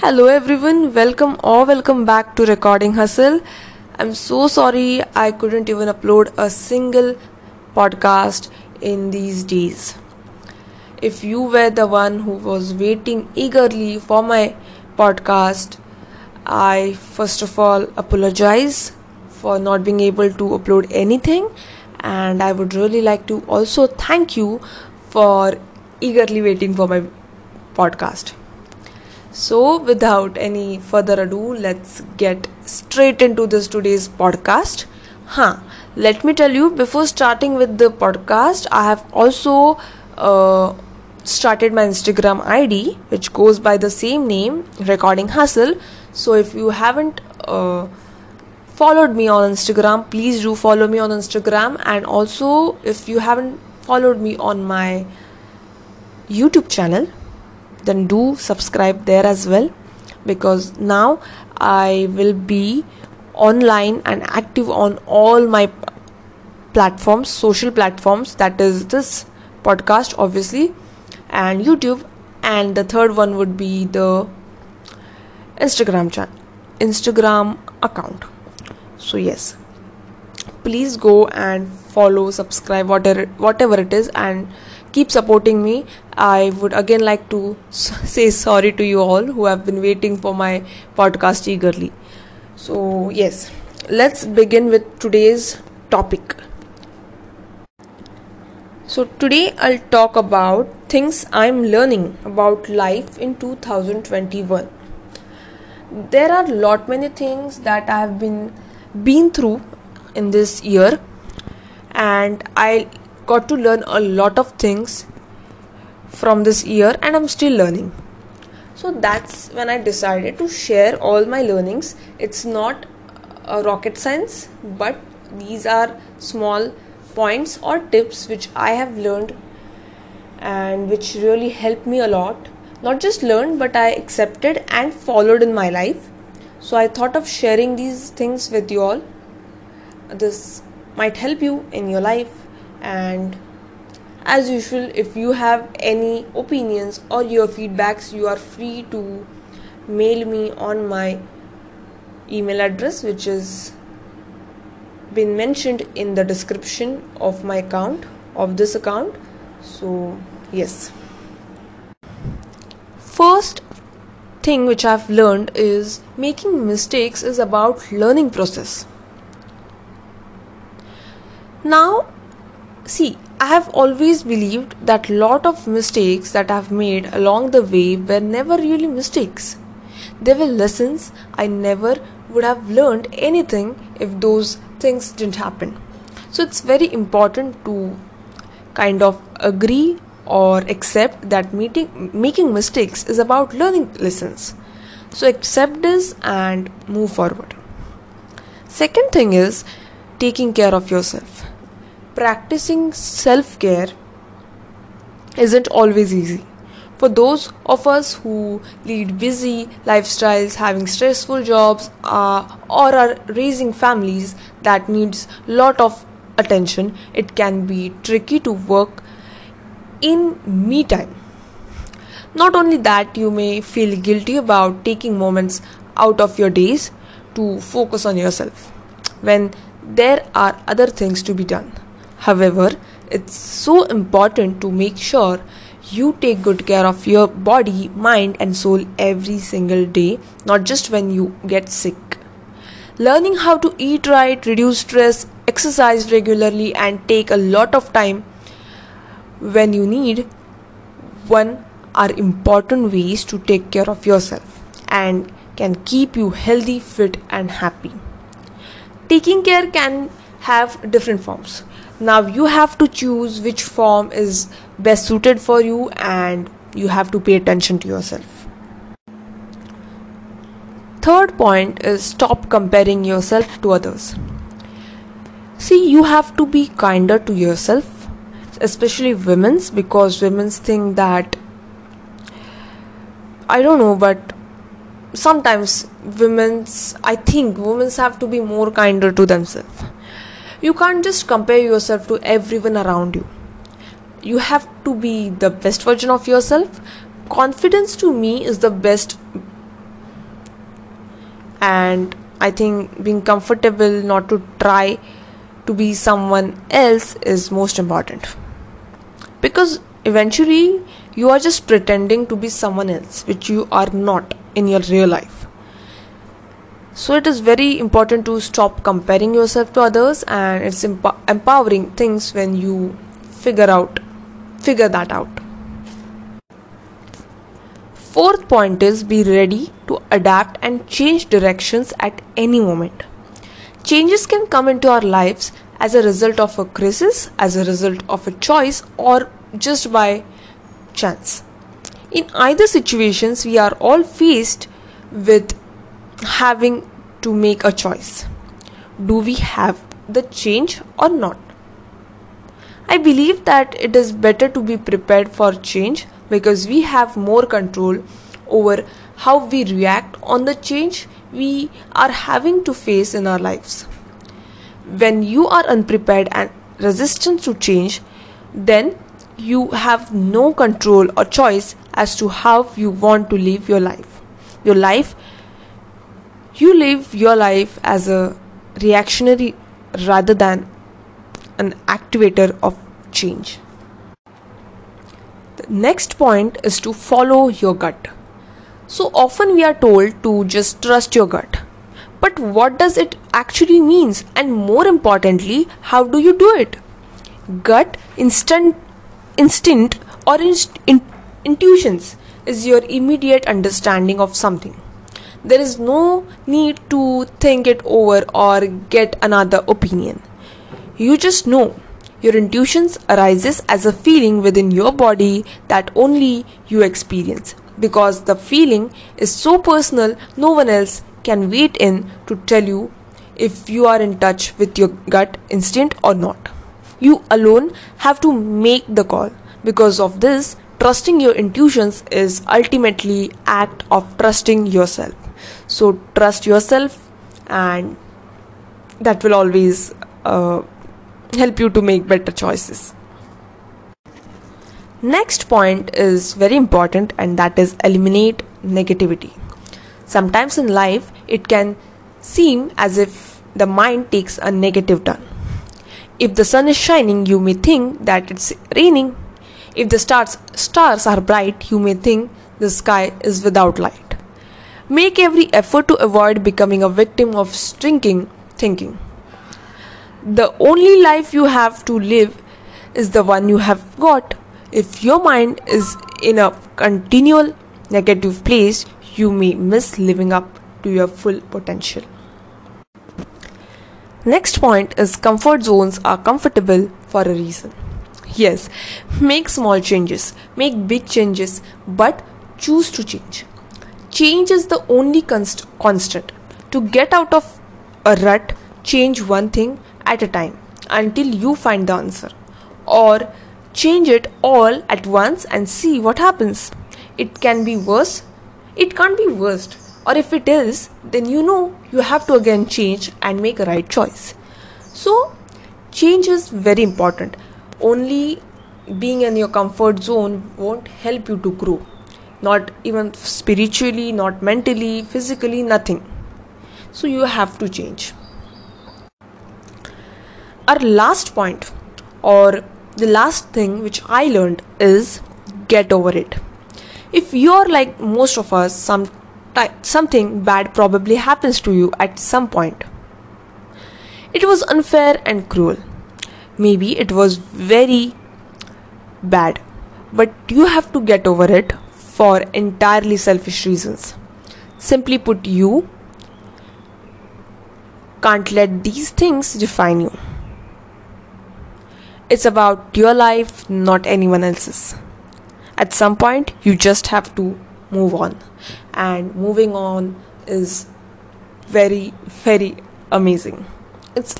Hello everyone, welcome or welcome back to Recording Hustle. I'm so sorry I couldn't even upload a single podcast in these days. If you were the one who was waiting eagerly for my podcast, I first of all apologize for not being able to upload anything and I would really like to also thank you for eagerly waiting for my podcast. So, without any further ado, let's get straight into this today's podcast. Huh, let me tell you before starting with the podcast, I have also uh, started my Instagram ID, which goes by the same name, Recording Hustle. So, if you haven't uh, followed me on Instagram, please do follow me on Instagram. And also, if you haven't followed me on my YouTube channel, then do subscribe there as well because now I will be online and active on all my platforms, social platforms that is this podcast, obviously, and YouTube. And the third one would be the Instagram channel, Instagram account. So, yes, please go and follow, subscribe, whatever, whatever it is, and keep supporting me. I would again like to say sorry to you all who have been waiting for my podcast eagerly. So, yes, let's begin with today's topic. So, today I'll talk about things I'm learning about life in 2021. There are lot many things that I have been been through in this year and I got to learn a lot of things from this year and I'm still learning. So that's when I decided to share all my learnings. It's not a rocket science, but these are small points or tips which I have learned and which really helped me a lot. Not just learned, but I accepted and followed in my life. So I thought of sharing these things with you all. This might help you in your life and as usual if you have any opinions or your feedbacks you are free to mail me on my email address which is been mentioned in the description of my account of this account. So yes. First thing which i've learned is making mistakes is about learning process. Now see i have always believed that lot of mistakes that i've made along the way were never really mistakes. They were lessons i never would have learned anything if those things didn't happen. So it's very important to kind of agree or accept that meeting, making mistakes is about learning lessons. So accept this and move forward. Second thing is taking care of yourself practicing self care isn't always easy. For those of us who lead busy lifestyles, having stressful jobs, uh, or are raising families that needs lot of attention, it can be tricky to work in me time. Not only that, you may feel guilty about taking moments out of your days to focus on yourself when there are other things to be done. However, it's so important to make sure you take good care of your body, mind, and soul every single day, not just when you get sick. Learning how to eat right, reduce stress, exercise regularly, and take a lot of time when you need one are important ways to take care of yourself and can keep you healthy, fit, and happy. Taking care can have different forms now you have to choose which form is best suited for you and you have to pay attention to yourself. Third point is stop comparing yourself to others. See you have to be kinder to yourself especially women's because women's think that i don't know but sometimes women's i think women's have to be more kinder to themselves you can't just compare yourself to everyone around you. You have to be the best version of yourself. Confidence to me is the best and i think being comfortable not to try to be someone else is most important because eventually you are just pretending to be someone else which you are not in your real life so it is very important to stop comparing yourself to others and it's emp- empowering things when you figure out figure that out fourth point is be ready to adapt and change directions at any moment changes can come into our lives as a result of a crisis as a result of a choice or just by chance. In either situations, we are all faced with having to make a choice. Do we have the change or not? I believe that it is better to be prepared for change because we have more control over how we react on the change we are having to face in our lives. When you are unprepared and resistant to change, then you have no control or choice as to how you want to live your life. Your life, you live your life as a reactionary rather than an activator of change. The next point is to follow your gut. So often we are told to just trust your gut. But what does it actually means and more importantly, how do you do it? Gut instant instinct or in- intuitions is your immediate understanding of something. There is no need to think it over or get another opinion. You just know. Your intuitions arises as a feeling within your body that only you experience because the feeling is so personal no one else can wait in to tell you if you are in touch with your gut instinct or not. You alone have to make the call. Because of this, trusting your intuitions is ultimately act of trusting yourself. So trust yourself and that will always uh, help you to make better choices. Next point is very important and that is eliminate negativity. Sometimes in life it can seem as if the mind takes a negative turn if the sun is shining, you may think that it's raining. If the stars, stars are bright, you may think the sky is without light. Make every effort to avoid becoming a victim of stinking thinking. The only life you have to live is the one you have got. If your mind is in a continual negative place, you may miss living up to your full potential. Next point is comfort zones are comfortable for a reason. Yes, make small changes, make big changes, but choose to change. Change is the only const- constant. To get out of a rut, change one thing at a time until you find the answer. Or change it all at once and see what happens. It can be worse, it can't be worst or if it is then you know you have to again change and make a right choice so change is very important only being in your comfort zone won't help you to grow not even spiritually not mentally physically nothing so you have to change our last point or the last thing which i learned is get over it if you're like most of us some something bad probably happens to you at some point. It was unfair and cruel. Maybe it was very bad, but you have to get over it for entirely selfish reasons. Simply put, you can't let these things define you. It's about your life, not anyone else's. At some point, you just have to move on and moving on is very very amazing it's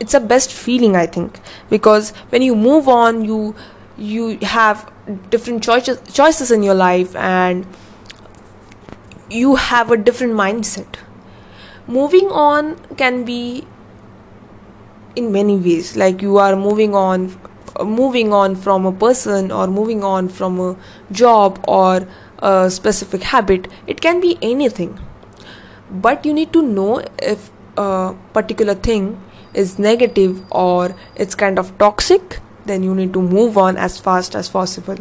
it's a best feeling i think because when you move on you you have different choices choices in your life and you have a different mindset. Moving on can be in many ways. Like you are moving on moving on from a person or moving on from a job or a specific habit, it can be anything. but you need to know if a particular thing is negative or it's kind of toxic then you need to move on as fast as possible.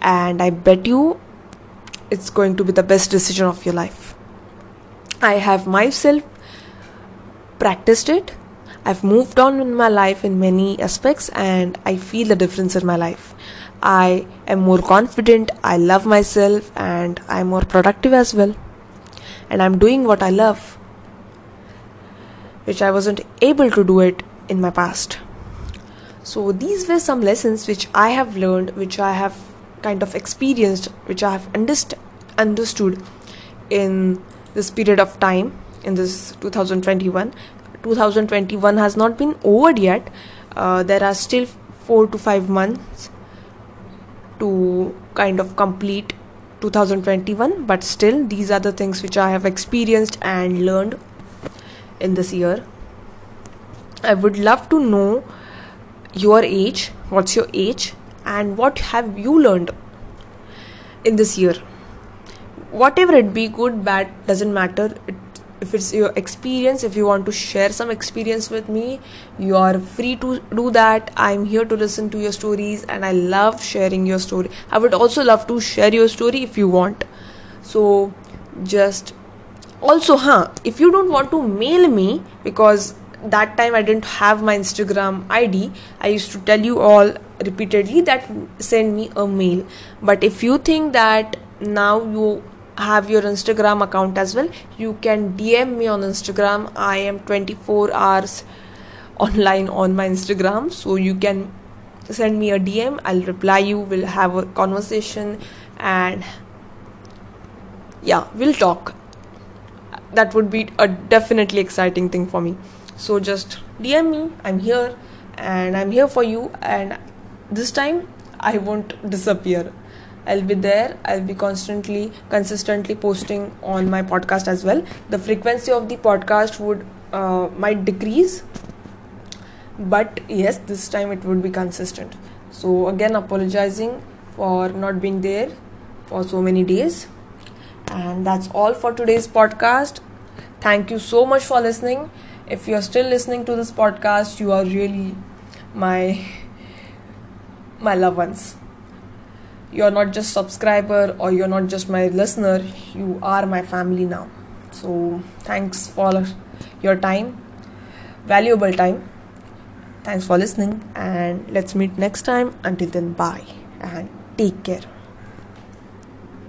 And i bet you it's going to be the best decision of your life. I have myself practiced it. I've moved on in my life in many aspects and i feel the difference in my life. I am more confident i love myself and i'm more productive as well. And i'm doing what i love which I wasn't able to do it in my past. So these were some lessons which I have learned, which I have kind of experienced, which I have underst- understood in this period of time in this 2021. 2021 has not been over yet. Uh, there are still four to five months to kind of complete 2021, but still, these are the things which I have experienced and learned in this year. I would love to know your age, what's your age, and what have you learned in this year. Whatever it be, good, bad, doesn't matter. It, if it's your experience, if you want to share some experience with me, you are free to do that. I'm here to listen to your stories and I love sharing your story. I would also love to share your story if you want. So just also huh if you don't want to mail me because that time i didn't have my instagram id i used to tell you all repeatedly that send me a mail. But if you think that now you have your instagram account as well you can dm me on instagram. I am 24 hours online on my instagram. So you can send me a dm i'll reply you. We'll have a conversation and yeah we'll talk. That would be a definitely exciting thing for me so just dm me i'm here and i'm here for you and this time i won't disappear i'll be there i'll be constantly consistently posting on my podcast as well the frequency of the podcast would uh, might decrease but yes this time it would be consistent so again apologizing for not being there for so many days and that's all for today's podcast. Thank you so much for listening. If you're still listening to this podcast, you are really my my loved ones. You're not just subscriber or you're not just my listener, you are my family now. So thanks for your time, valuable time. Thanks for listening and let's meet next time. Until then, bye and take care.